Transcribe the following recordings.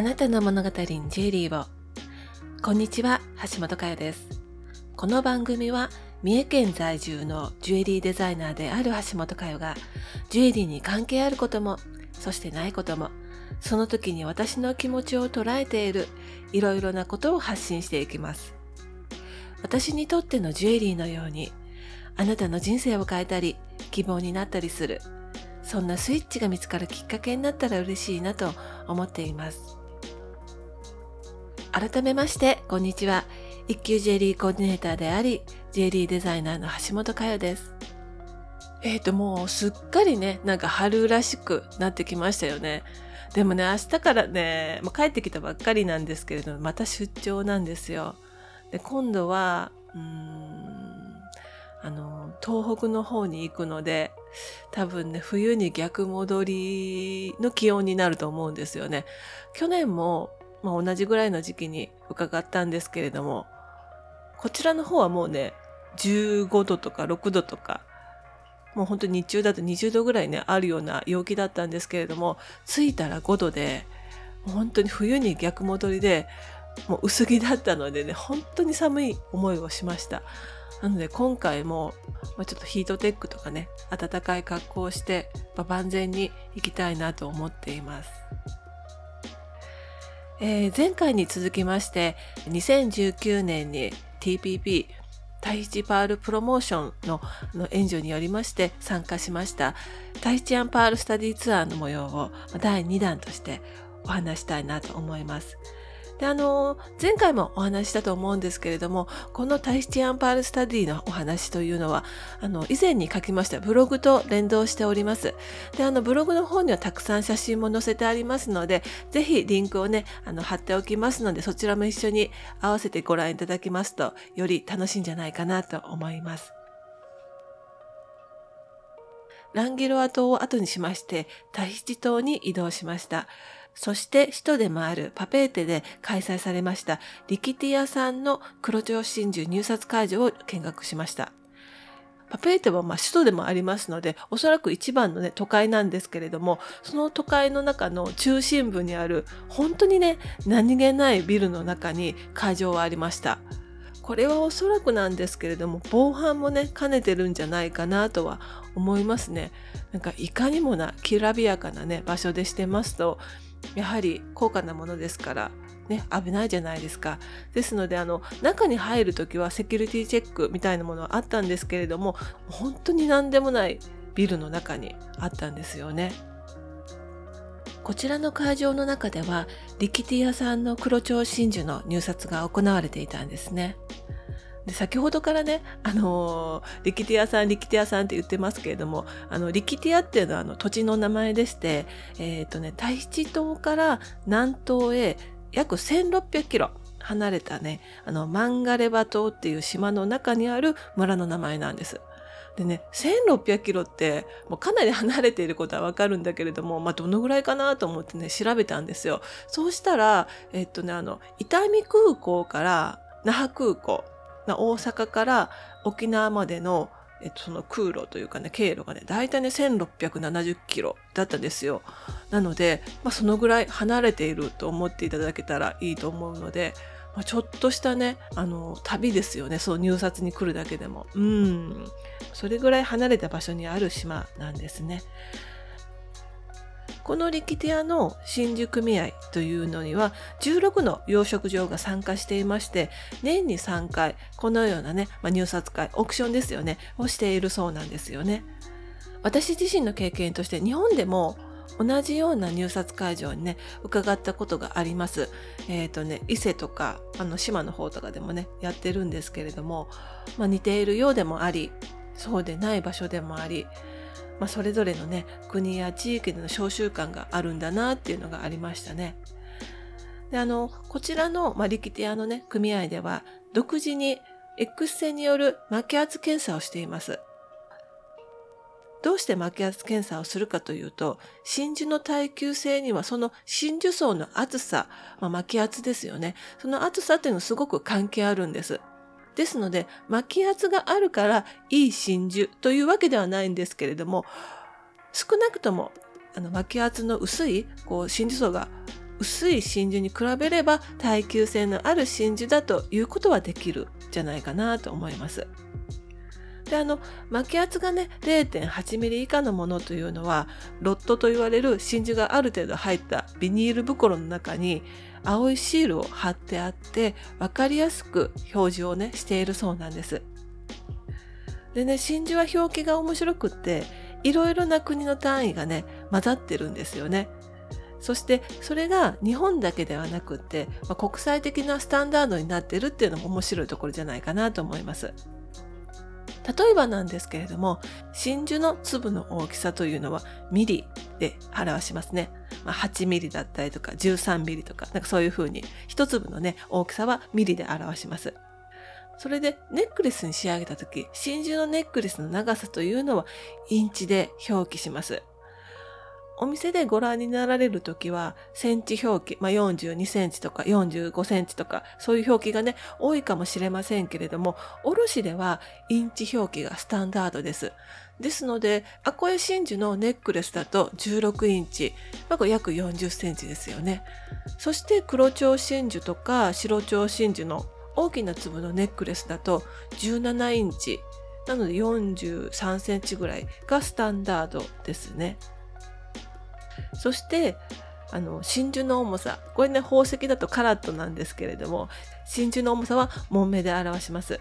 あなたの物語にジュエリーを。こんにちは、橋本佳代です。この番組は、三重県在住のジュエリーデザイナーである橋本佳代が、ジュエリーに関係あることも、そしてないことも、その時に私の気持ちを捉えている、いろいろなことを発信していきます。私にとってのジュエリーのように、あなたの人生を変えたり、希望になったりする、そんなスイッチが見つかるきっかけになったら嬉しいなと思っています。改めまして、こんにちは。一級ジェリーコーディネーターであり、ジェリーデザイナーの橋本佳代です。えっ、ー、と、もうすっかりね、なんか春らしくなってきましたよね。でもね、明日からね、もう帰ってきたばっかりなんですけれども、また出張なんですよ。で、今度は、うん、あの、東北の方に行くので、多分ね、冬に逆戻りの気温になると思うんですよね。去年も、まあ、同じぐらいの時期に伺ったんですけれども、こちらの方はもうね、15度とか6度とか、もう本当に日中だと20度ぐらいね、あるような陽気だったんですけれども、着いたら5度で、本当に冬に逆戻りで、もう薄着だったのでね、本当に寒い思いをしました。なので今回も、まあ、ちょっとヒートテックとかね、暖かい格好をして、まあ、万全に行きたいなと思っています。えー、前回に続きまして、2019年に TPP タイチパールプロモーションの援助によりまして参加しましたタイチアンパールスタディツアーの模様を第2弾としてお話したいなと思います。で、あの、前回もお話したと思うんですけれども、このタヒチアンパールスタディのお話というのは、あの、以前に書きましたブログと連動しております。で、あの、ブログの方にはたくさん写真も載せてありますので、ぜひリンクをね、あの、貼っておきますので、そちらも一緒に合わせてご覧いただきますと、より楽しいんじゃないかなと思います。ランギロア島を後にしまして、タヒチ島に移動しました。そして首都でもあるパペーテで開催されましたリキティアさんの黒蝶真珠入札会場を見学しました。パペーテはま首都でもありますので、おそらく一番のね、都会なんですけれども、その都会の中の中心部にある、本当にね、何気ないビルの中に会場はありました。これはおそらくなんですけれども、防犯もね、兼ねてるんじゃないかなとは思いますね。なんかいかにもな、きらびやかなね、場所でしてますと、やはり高価なものですからね、危ないじゃないですか。ですので、あの、中に入るときはセキュリティチェックみたいなものはあったんですけれども、本当に何でもないビルの中にあったんですよね。こちらの会場の中では、リキティアさんの黒蝶真珠の入札が行われていたんですね。で先ほどからね、あのー、リキティアさん、リキティアさんって言ってますけれども、あの、リキティアっていうのはあの土地の名前でして、えっ、ー、とね、タヒチ島から南東へ約1600キロ離れたね、あの、マンガレバ島っていう島の中にある村の名前なんです。でね、1600キロって、もうかなり離れていることはわかるんだけれども、まあ、どのぐらいかなと思ってね、調べたんですよ。そうしたら、えっとね、あの、伊丹空港から那覇空港、大阪から沖縄までの、えっと、その空路というかね、経路がね、だいたいね、1670キロだったんですよ。なので、まあ、そのぐらい離れていると思っていただけたらいいと思うので、まあ、ちょっとしたね、あの、旅ですよね。そう、入札に来るだけでも。うん。それぐらい離れた場所にある島なんですね。この力ティアの真珠組合というのには16の養殖場が参加していまして年に3回このようなね、まあ、入札会オークションですよねをしているそうなんですよね。私自身の経験として日本でも同じような入札会場にね、伺ったことがあります。えっ、ー、とね、伊勢とか、あの、島の方とかでもね、やってるんですけれども、まあ、似ているようでもあり、そうでない場所でもあり、まあ、それぞれのね国や地域での召集感があるんだなっていうのがありましたね。であのこちらの、まあ、力手屋のね組合では独自に X 線による巻き圧検査をしています。どうして巻き圧検査をするかというと、真珠の耐久性にはその真珠層の厚さ、まあ、巻き圧ですよね。その厚さっていうのすごく関係あるんです。ですので、巻き圧があるからいい真珠というわけではないんですけれども、少なくともあの巻き圧の薄いこう真珠層が薄い真珠に比べれば耐久性のある真珠だということはできるんじゃないかなと思います。であの巻き圧がね 0.8mm 以下のものというのはロットと言われる真珠がある程度入ったビニール袋の中に青いシールを貼ってあって分かりやすく表示をねしているそうなんです。でね真珠は表記が面白くっていろいろな国の単位がね混ざってるんですよね。そしてそれが日本だけではなくって、まあ、国際的なスタンダードになってるっていうのも面白いところじゃないかなと思います。例えばなんですけれども真珠の粒の大きさというのはミリで表しますね。まあ、8ミリだったりとか13ミリとかなんかそういうふうに一粒のね大きさはミリで表します。それでネックレスに仕上げた時真珠のネックレスの長さというのはインチで表記します。お店でご覧になられるときは、センチ表記、まあ、42センチとか45センチとか、そういう表記がね、多いかもしれませんけれども、卸ではインチ表記がスタンダードです。ですので、アコエ真珠のネックレスだと16インチ、まあ、約40センチですよね。そして黒蝶真珠とか白蝶真珠の大きな粒のネックレスだと17インチ、なので43センチぐらいがスタンダードですね。そしてあの真珠の重さ。これね宝石だとカラットなんですけれども真珠の重さは門目で表します。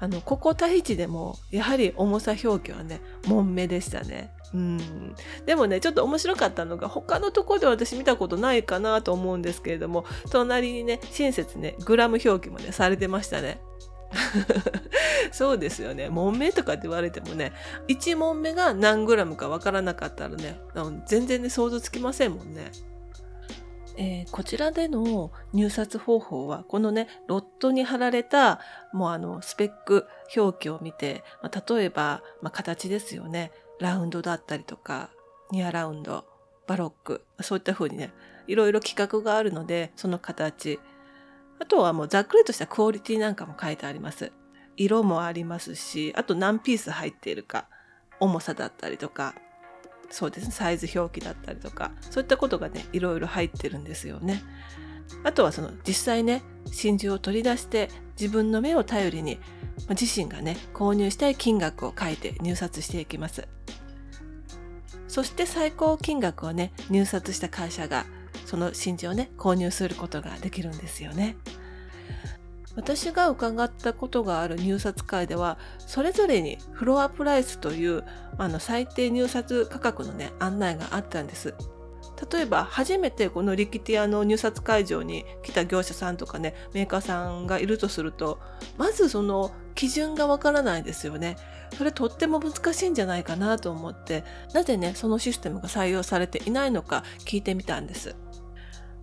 あのここタヒチでもやはり重さ表記はね門目でしたね。うん。でもねちょっと面白かったのが他のとこで私見たことないかなと思うんですけれども隣にね親切ねグラム表記もねされてましたね。そうですよね。問目とかって言われてもね、1問目が何グラムかわからなかったらね、全然ね、想像つきませんもんね。えー、こちらでの入札方法は、このね、ロットに貼られた、もうあの、スペック表記を見て、まあ、例えば、まあ、形ですよね。ラウンドだったりとか、ニアラウンド、バロック、そういった風にね、いろいろ規格があるので、その形、あとはもうざっくりとしたクオリティなんかも書いてあります。色もありますし、あと何ピース入っているか、重さだったりとか、そうですね、サイズ表記だったりとか、そういったことがね、いろいろ入ってるんですよね。あとはその実際ね、真珠を取り出して自分の目を頼りに、ま自身がね、購入したい金額を書いて入札していきます。そして最高金額をね、入札した会社がその真珠をね購入することができるんですよね。私が伺ったことがある入札会ではそれぞれにフロアプライスというあの最低入札価格のね案内があったんです。例えば初めてこのリキティアの入札会場に来た業者さんとかねメーカーさんがいるとするとまずその基準がわからないですよね。それとっても難しいんじゃないかなと思ってなぜねそのシステムが採用されていないのか聞いてみたんです。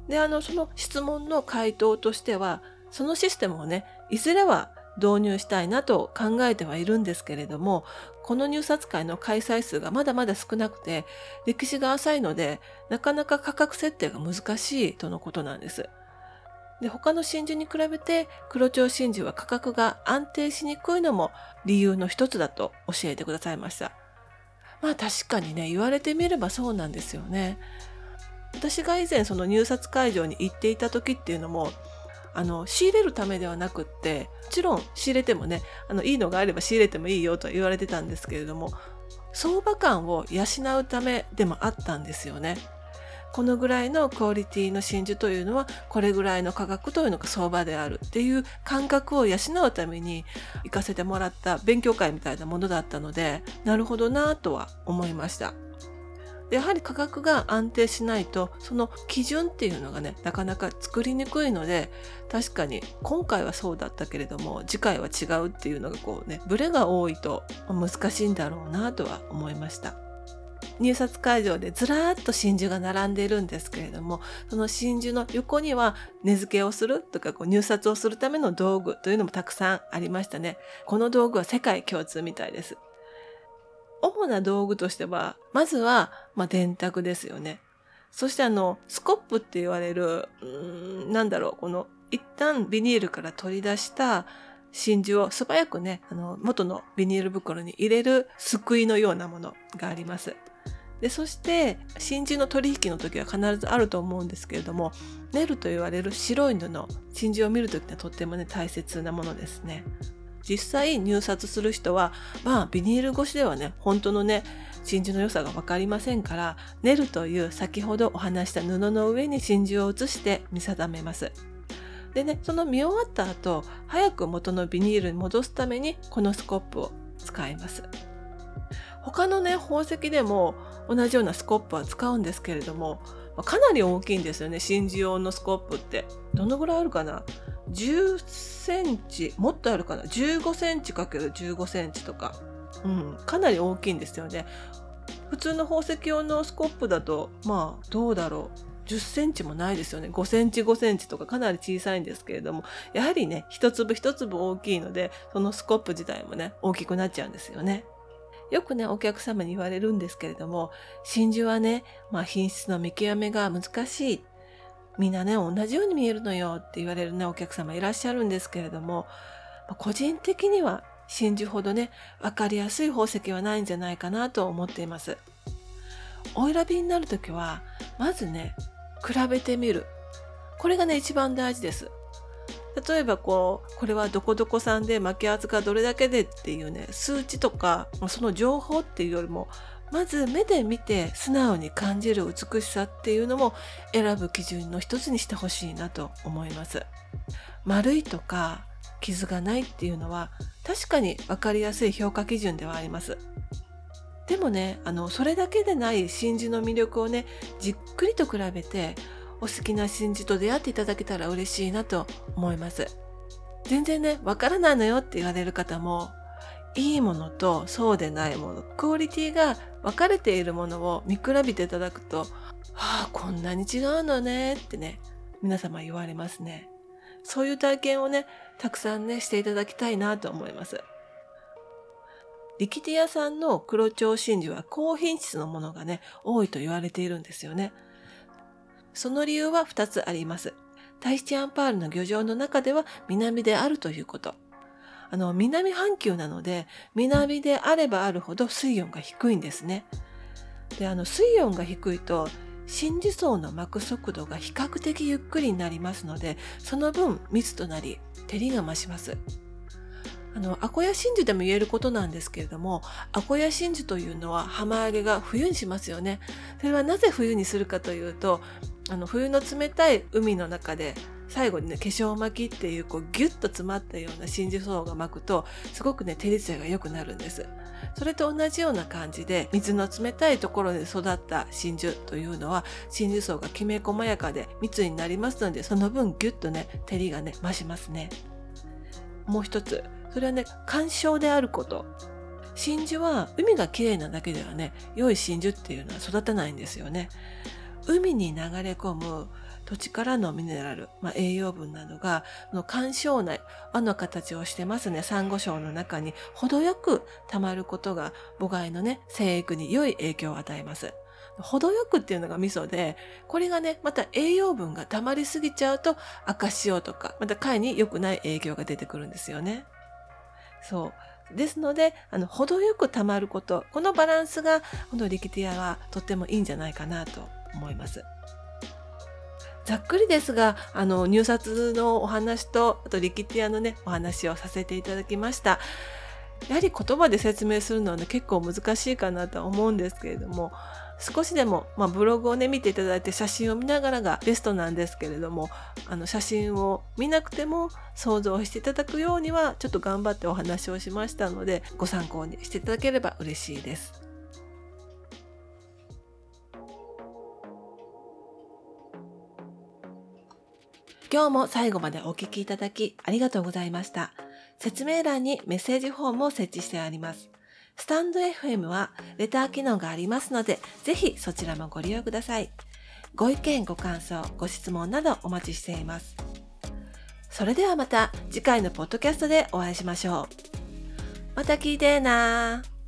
で、あの、その質問の回答としては、そのシステムをね、いずれは導入したいなと考えてはいるんですけれども、この入札会の開催数がまだまだ少なくて、歴史が浅いので、なかなか価格設定が難しいとのことなんです。で、他の真珠に比べて黒蝶真珠は価格が安定しにくいのも理由の一つだと教えてくださいました。まあ確かにね、言われてみればそうなんですよね。私が以前その入札会場に行っていた時っていうのもあの仕入れるためではなくってもちろん仕入れてもねあのいいのがあれば仕入れてもいいよと言われてたんですけれども相場感を養うためでもあったんですよね。このぐらいのクオリティの真珠というのはこれぐらいの価格というのが相場であるっていう感覚を養うために行かせてもらった勉強会みたいなものだったのでなるほどなとは思いました。やはり価格が安定しないとその基準っていうのがねなかなか作りにくいので確かに今回はそうだったけれども次回は違うっていうのがこうねブレが多いと難しいんだろうなとは思いました。入札会場でずらっと真珠が並んでいるんですけれどもその真珠の横には値付けをするとかこう入札をするための道具というのもたくさんありましたねこの道具は世界共通みたいです主な道具としては、まずは、まあ、電卓ですよね。そしてあの、スコップって言われる、うん、なんだろう、この、一旦ビニールから取り出した真珠を素早くね、あの、元のビニール袋に入れる救いのようなものがあります。でそして真珠の取引の時は必ずあると思うんですけれどもネルと言われる白い布真珠を見る時はとってもね大切なものですね実際入札する人はまあビニール越しではね本当のね真珠の良さが分かりませんからネルという先ほどお話した布の上に真珠を移して見定めます。でねその見終わった後早く元のビニールに戻すためにこのスコップを使います。他のね宝石でも同じようなスコップは使うんですけれどもかなり大きいんですよね真珠用のスコップって。どのぐらいあるかな？10センチもっとあるかな？15センチ ×15 センチとか、うん、かなり大きいんですよね普通の宝石用のスコップだとまあどうだろう？10センチもないですよね。5センチ5センチとかかなり小さいんですけれども、やはりね、一粒一粒大きいので、そのスコップ自体もね、大きくなっちゃうんですよね。よくね、お客様に言われるんですけれども、真珠はね、まあ品質の見極めが難しい。みんなね、同じように見えるのよって言われるね、お客様いらっしゃるんですけれども、個人的には真珠ほどね、わかりやすい宝石はないんじゃないかなと思っています。お選びになるときは、まずね、比べてみる。これがね、一番大事です。例えばこう、これはどこどこさんで巻き圧がどれだけでっていうね、数値とか、その情報っていうよりも、まず目で見て素直に感じる美しさっていうのも選ぶ基準の一つにしてほしいなと思います。丸いとか傷がないっていうのは確かに分かりやすい評価基準ではあります。でもね、あの、それだけでない真珠の魅力をね、じっくりと比べて、お好きな真珠と出会っていただけたら嬉しいなと思います。全然ね、わからないのよって言われる方も、いいものとそうでないもの、クオリティが分かれているものを見比べていただくと、はあ、こんなに違うのねってね、皆様言われますね。そういう体験をね、たくさんね、していただきたいなと思います。リキティアさんの黒蝶真珠は高品質のものがね、多いと言われているんですよね。その理由は2つあります。タイチアンパールの漁場の中では南であるということ。あの、南半球なので、南であればあるほど水温が低いんですね。で、あの、水温が低いと、真珠層の巻く速度が比較的ゆっくりになりますので、その分密となり、照りが増します。あの、アコヤ真珠でも言えることなんですけれども、アコヤ真珠というのは浜揚げが冬にしますよね。それはなぜ冬にするかというと、あの、冬の冷たい海の中で最後にね、化粧巻きっていうこうギュッと詰まったような真珠層が巻くと、すごくね、照り艶が良くなるんです。それと同じような感じで、水の冷たいところで育った真珠というのは、真珠層がきめ細やかで密になりますので、その分ギュッとね、照りがね、増しますね。もう一つ、それはね、干渉であること。真珠は海が綺麗なだけではね、良い真珠っていうのは育たないんですよね。海に流れ込む土地からのミネラル、まあ、栄養分などが、の干渉内、輪の形をしてますね、サンゴ礁の中に程よく溜まることが母貝のね、生育に良い影響を与えます。程よくっていうのが味噌で、これがね、また栄養分が溜まりすぎちゃうと赤潮とか、また貝に良くない影響が出てくるんですよね。そう。ですので、あの、程よく溜まること、このバランスが、このリキティアはとってもいいんじゃないかなと思います。ざっくりですが、あの、入札のお話と、あとリキティアのね、お話をさせていただきました。やはり言葉で説明するのはね、結構難しいかなとは思うんですけれども、少しでも、まあ、ブログをね、見ていただいて写真を見ながらがベストなんですけれども、あの、写真を見なくても想像していただくようには、ちょっと頑張ってお話をしましたので、ご参考にしていただければ嬉しいです。今日も最後までお聞きいただきありがとうございました。説明欄にメッセージフォームを設置してあります。スタンド FM はレター機能がありますので、ぜひそちらもご利用ください。ご意見、ご感想、ご質問などお待ちしています。それではまた次回のポッドキャストでお会いしましょう。また聞いてーなー。